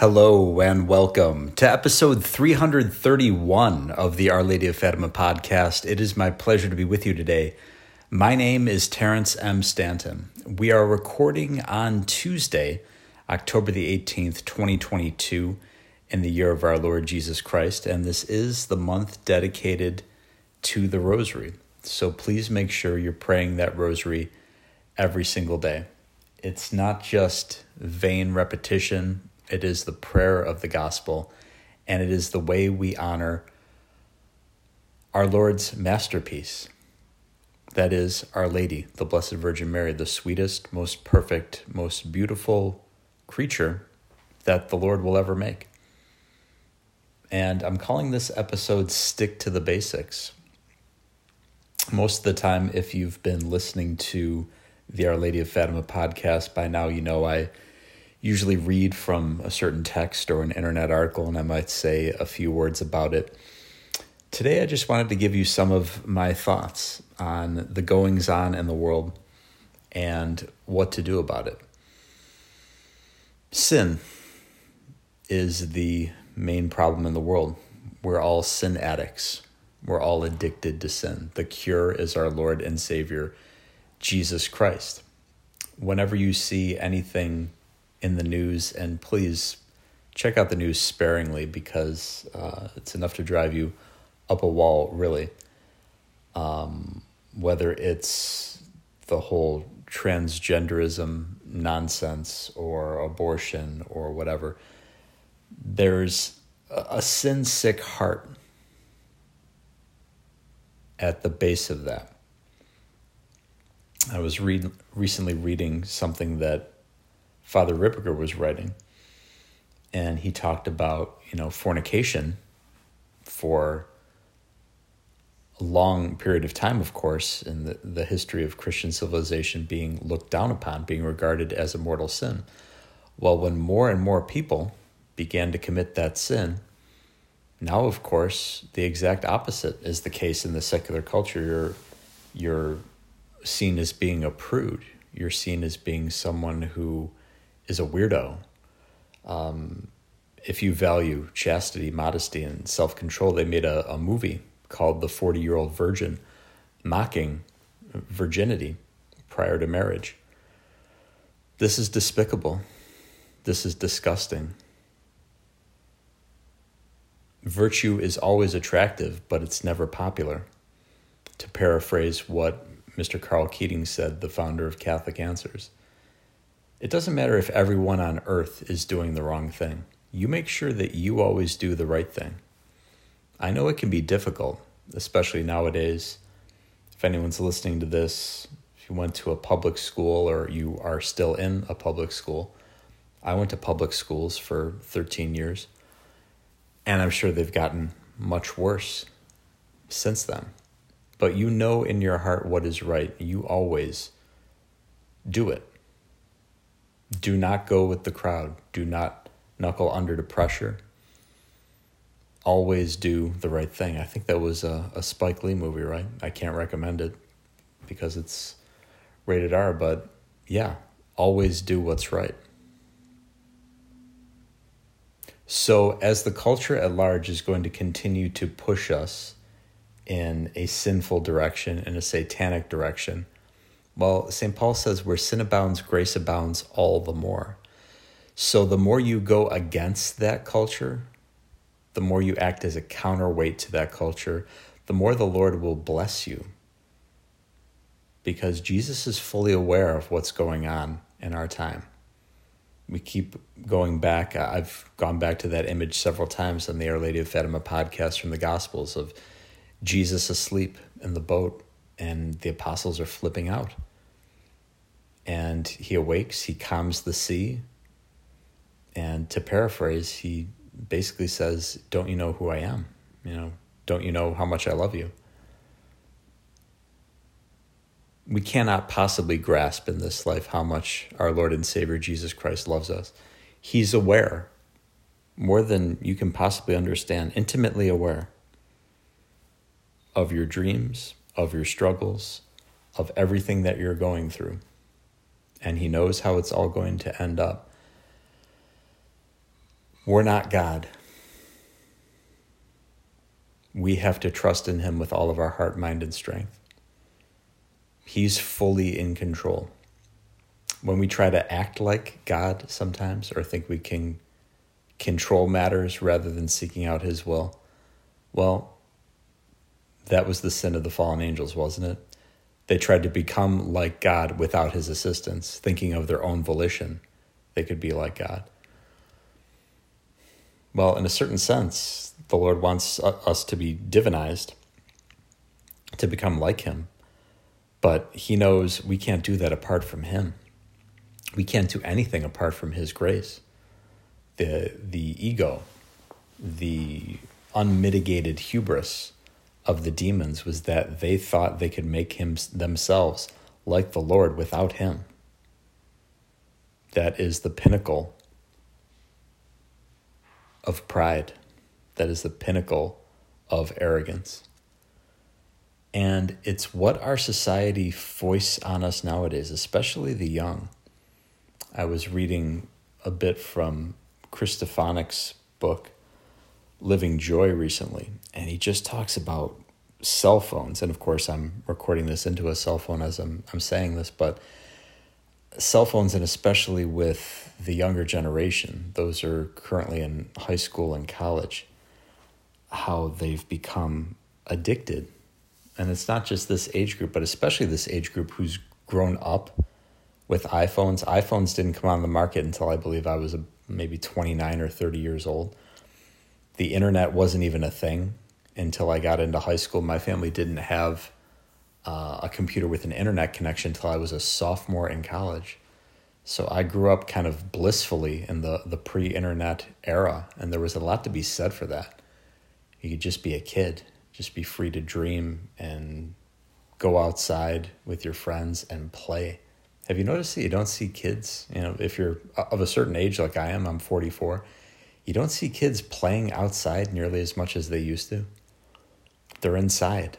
Hello and welcome to episode 331 of the Our Lady of Fatima podcast. It is my pleasure to be with you today. My name is Terrence M. Stanton. We are recording on Tuesday, October the 18th, 2022, in the year of our Lord Jesus Christ, and this is the month dedicated to the Rosary. So please make sure you're praying that Rosary every single day. It's not just vain repetition it is the prayer of the gospel, and it is the way we honor our Lord's masterpiece. That is Our Lady, the Blessed Virgin Mary, the sweetest, most perfect, most beautiful creature that the Lord will ever make. And I'm calling this episode Stick to the Basics. Most of the time, if you've been listening to the Our Lady of Fatima podcast by now, you know I usually read from a certain text or an internet article and I might say a few words about it. Today, I just wanted to give you some of my thoughts on the goings on in the world and what to do about it. Sin is the main problem in the world. We're all sin addicts. We're all addicted to sin. The cure is our Lord and Savior, Jesus Christ. Whenever you see anything in the news, and please check out the news sparingly because uh, it's enough to drive you up a wall, really. Um, whether it's the whole transgenderism nonsense or abortion or whatever, there's a sin sick heart at the base of that. I was read, recently reading something that Father Ripperger was writing, and he talked about you know fornication for a long period of time, of course, in the, the history of Christian civilization being looked down upon, being regarded as a mortal sin. Well, when more and more people began to commit that sin, now, of course, the exact opposite is the case in the secular culture. You're, you're seen as being a prude. You're seen as being someone who is a weirdo. Um, if you value chastity, modesty, and self control, they made a, a movie called The 40 Year Old Virgin, mocking virginity prior to marriage. This is despicable. This is disgusting. Virtue is always attractive, but it's never popular. To paraphrase what Mr. Karl Keating said, the founder of Catholic Answers. It doesn't matter if everyone on earth is doing the wrong thing. You make sure that you always do the right thing. I know it can be difficult, especially nowadays. If anyone's listening to this, if you went to a public school or you are still in a public school, I went to public schools for 13 years, and I'm sure they've gotten much worse since then. But you know in your heart what is right. You always do it do not go with the crowd. Do not knuckle under to pressure. Always do the right thing. I think that was a, a Spike Lee movie, right? I can't recommend it because it's rated R, but yeah, always do what's right. So, as the culture at large is going to continue to push us in a sinful direction, in a satanic direction, well, St. Paul says, where sin abounds, grace abounds all the more. So the more you go against that culture, the more you act as a counterweight to that culture, the more the Lord will bless you. Because Jesus is fully aware of what's going on in our time. We keep going back. I've gone back to that image several times on the Our Lady of Fatima podcast from the Gospels of Jesus asleep in the boat and the apostles are flipping out and he awakes, he calms the sea. And to paraphrase, he basically says, Don't you know who I am? You know, don't you know how much I love you? We cannot possibly grasp in this life how much our Lord and Savior Jesus Christ loves us. He's aware, more than you can possibly understand, intimately aware of your dreams, of your struggles, of everything that you're going through and he knows how it's all going to end up. We're not God. We have to trust in Him with all of our heart, mind, and strength. He's fully in control. When we try to act like God sometimes or think we can control matters rather than seeking out His will, well, that was the sin of the fallen angels, wasn't it? They tried to become like God without His assistance, thinking of their own volition. They could be like God. Well, in a certain sense, the Lord wants us to be divinized, to become like Him. But He knows we can't do that apart from Him. We can't do anything apart from His grace. The, the ego, the unmitigated hubris of the demons was that they thought they could make him themselves like the Lord without him. That is the pinnacle of pride. That is the pinnacle of arrogance. And it's what our society foists on us nowadays, especially the young. I was reading a bit from Chris Stefanick's book, Living Joy, recently, and he just talks about cell phones. And of course, I'm recording this into a cell phone as I'm, I'm saying this, but cell phones, and especially with the younger generation, those are currently in high school and college, how they've become addicted. And it's not just this age group, but especially this age group who's grown up with iPhones. iPhones didn't come on the market until I believe I was maybe 29 or 30 years old. The internet wasn't even a thing until I got into high school. My family didn't have uh, a computer with an internet connection until I was a sophomore in college. So I grew up kind of blissfully in the, the pre internet era, and there was a lot to be said for that. You could just be a kid, just be free to dream and go outside with your friends and play. Have you noticed that you don't see kids, you know, if you're of a certain age like I am, I'm 44, you don't see kids playing outside nearly as much as they used to. They're inside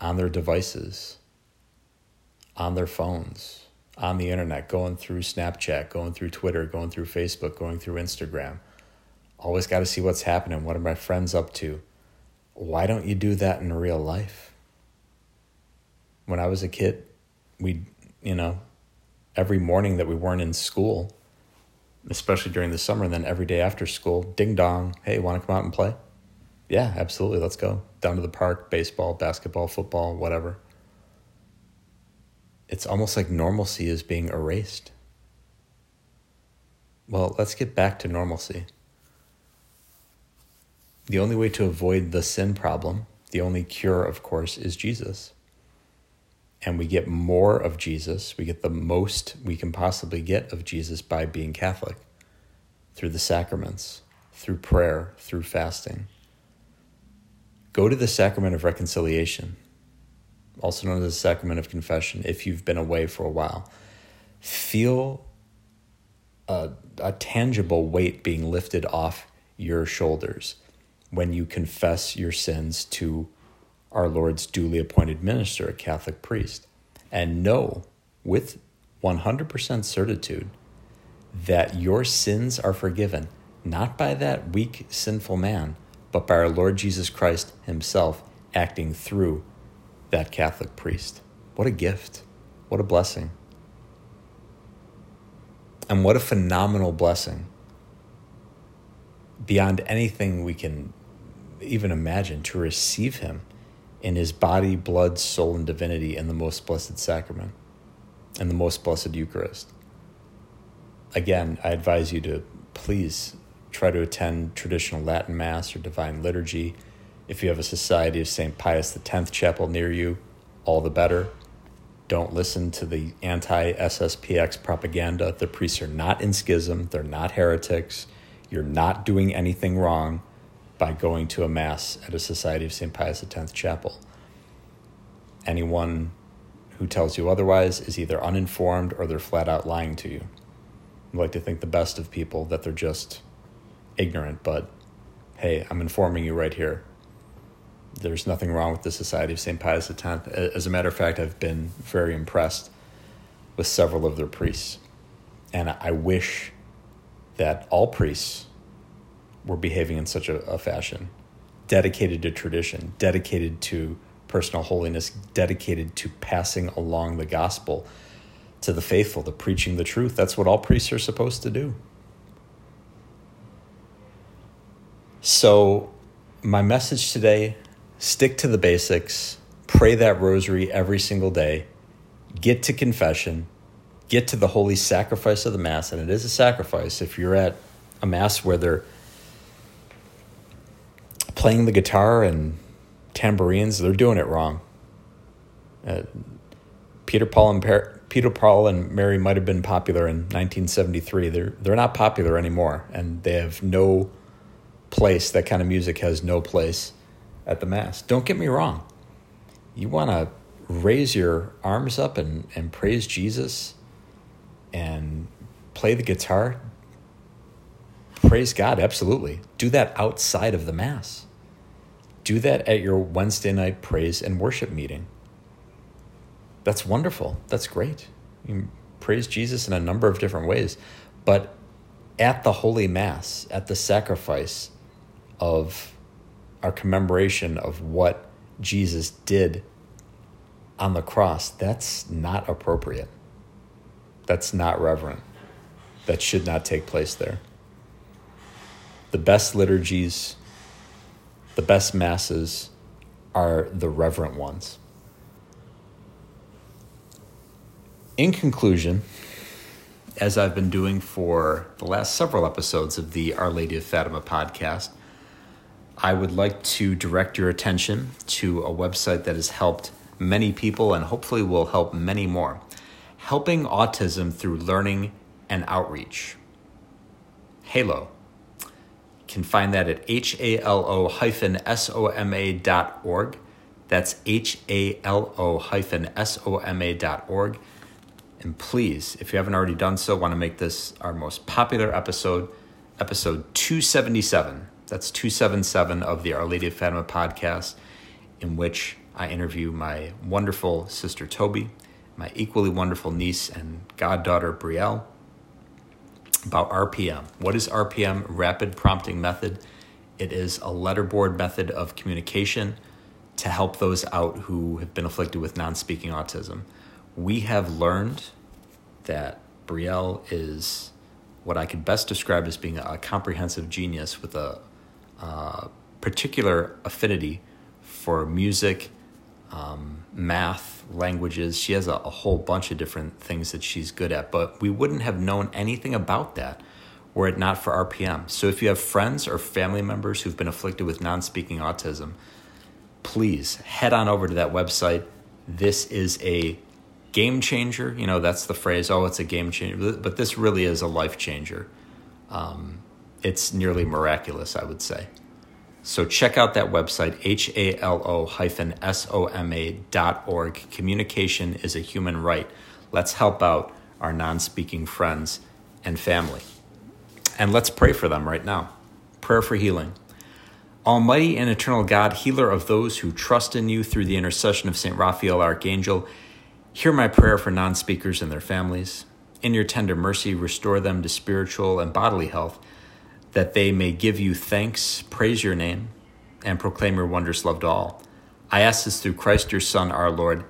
on their devices, on their phones, on the internet, going through Snapchat, going through Twitter, going through Facebook, going through Instagram. Always got to see what's happening. What are my friends up to? Why don't you do that in real life? When I was a kid, we, you know, every morning that we weren't in school, especially during the summer, and then every day after school, ding dong, hey, want to come out and play? Yeah, absolutely. Let's go down to the park, baseball, basketball, football, whatever. It's almost like normalcy is being erased. Well, let's get back to normalcy. The only way to avoid the sin problem, the only cure, of course, is Jesus. And we get more of Jesus, we get the most we can possibly get of Jesus by being Catholic through the sacraments, through prayer, through fasting go to the sacrament of reconciliation, also known as the sacrament of confession, if you've been away for a while. Feel a, a tangible weight being lifted off your shoulders when you confess your sins to our Lord's duly appointed minister, a Catholic priest. And know with 100% certitude that your sins are forgiven, not by that weak, sinful man but by our Lord Jesus Christ Himself acting through that Catholic priest. What a gift. What a blessing. And what a phenomenal blessing. Beyond anything we can even imagine to receive Him in His body, blood, soul, and divinity in the most blessed sacrament, in the most blessed Eucharist. Again, I advise you to please try to attend traditional Latin Mass or Divine Liturgy. If you have a Society of St. Pius X chapel near you, all the better. Don't listen to the anti SSPX propaganda. The priests are not in schism, they're not heretics. You're not doing anything wrong by going to a Mass at a Society of St. Pius X chapel. Anyone who tells you otherwise is either uninformed or they're flat out lying to you. I like to think the best of people that they're just ignorant, but hey, I'm informing you right here. There's nothing wrong with the Society of St. Pius X. As a matter of fact, I've been very impressed with several of their priests. And I wish that all priests we're behaving in such a, a fashion. Dedicated to tradition, dedicated to personal holiness, dedicated to passing along the gospel to the faithful, to preaching the truth. That's what all priests are supposed to do. So, my message today stick to the basics, pray that rosary every single day, get to confession, get to the holy sacrifice of the Mass. And it is a sacrifice. If you're at a Mass where they're playing the guitar and tambourines, they're doing it wrong. Uh, Peter Paul and per- Peter Paul and Mary might have been popular in 1973. They're they're not popular anymore, and they have no place. That kind of music has no place at the mass. Don't get me wrong. You want to raise your arms up and, and praise Jesus and play the guitar. Praise God, absolutely. Do that outside of the mass do that at your Wednesday night praise and worship meeting. That's wonderful. That's great. You praise Jesus in a number of different ways. But at the Holy Mass, at the sacrifice of our commemoration of what Jesus did on the cross, that's not appropriate. That's not reverent. That should not take place there. The best liturgies the best masses are the reverent ones. In conclusion, as I've been doing for the last several episodes of the Our Lady of Fatima podcast, I would like to direct your attention to a website that has helped many people and hopefully will help many more. Helping Autism Through Learning and Outreach. HALO can find that at halo hyphen soma dot org. That's halo hyphen soma dot org. And please, if you haven't already done so, want to make this our most popular episode, episode 277. That's 277 of the Our Lady of Fatima podcast, in which I interview my wonderful sister Toby, my equally wonderful niece and goddaughter Brielle about RPM. What is RPM? Rapid Prompting Method. It is a letterboard method of communication to help those out who have been afflicted with non speaking autism. We have learned that Brielle is what I could best describe as being a comprehensive genius with a, a particular affinity for music, um, math, languages. She has a, a, whole bunch of different things that she's good at, but we wouldn't have known anything about that were it not for RPM. So if you have friends or family members who've been afflicted with non speaking autism, please head on over to that website. This is a game changer. You know, that's the phrase, oh, it's a game changer. But this really is a life changer. Um, it's nearly miraculous, I would say. So check out that website, halo-soma dot org. Communication is a human right. Let's help out our non-speaking friends and family. And let's pray for them right now. Prayer for healing. Almighty and eternal God, healer of those who trust in you through the intercession of St. Raphael, Archangel, hear my prayer for non speakers and their families. In your tender mercy, restore them to spiritual and bodily health that they may give you thanks, praise your name, and proclaim your wondrous love to all. I ask this through Christ your Son, our Lord.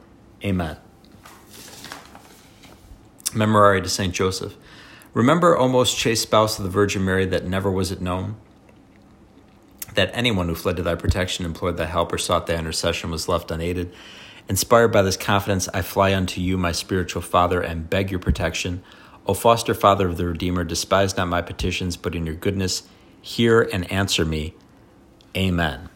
Amen. Memorare to St. Joseph. Remember, O most chaste spouse of the Virgin Mary, that never was it known that anyone who fled to thy protection, implored thy help, or sought thy intercession was left unaided. Inspired by this confidence, I fly unto you, my spiritual Father, and beg your protection. O foster father of the Redeemer, despise not my petitions, but in your goodness hear and answer me. Amen.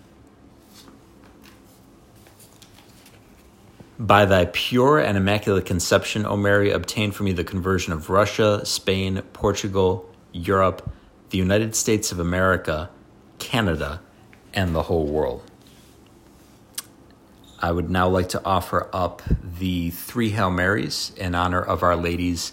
By thy pure and immaculate conception, O Mary, obtain for me the conversion of Russia, Spain, Portugal, Europe, the United States of America, Canada, and the whole world. I would now like to offer up the three Hail Marys in honor of Our Lady's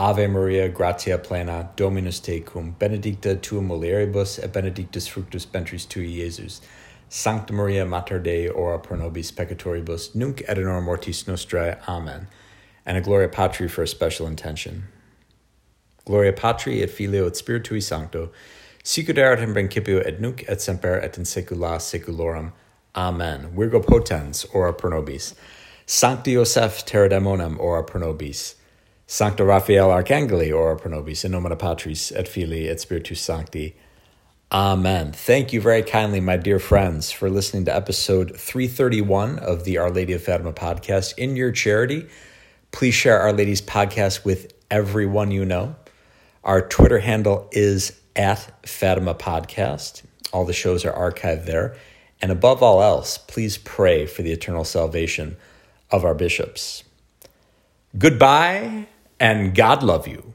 Ave Maria, gratia plena, Dominus tecum, benedicta tu mulieribus, et benedictus fructus ventris tui, Iesus. Sancta Maria Mater Dei, ora pro nobis peccatoribus, nunc et in hora mortis nostrae. Amen. And a Gloria Patri for a special intention. Gloria Patri et Filio et Spiritui Sancto, sicut erat in principio et nunc et semper et in saecula saeculorum. Amen. Virgo potens, ora pro nobis. Sancti Joseph terror daemonum, ora pro nobis. Sancto Raphael Arcangeli, ora pro nobis, in nomine Patris et Filii et Spiritus Sancti. Amen. Thank you very kindly, my dear friends, for listening to episode 331 of the Our Lady of Fatima podcast. In your charity, please share Our Lady's podcast with everyone you know. Our Twitter handle is at Fatima Podcast. All the shows are archived there. And above all else, please pray for the eternal salvation of our bishops. Goodbye and God love you.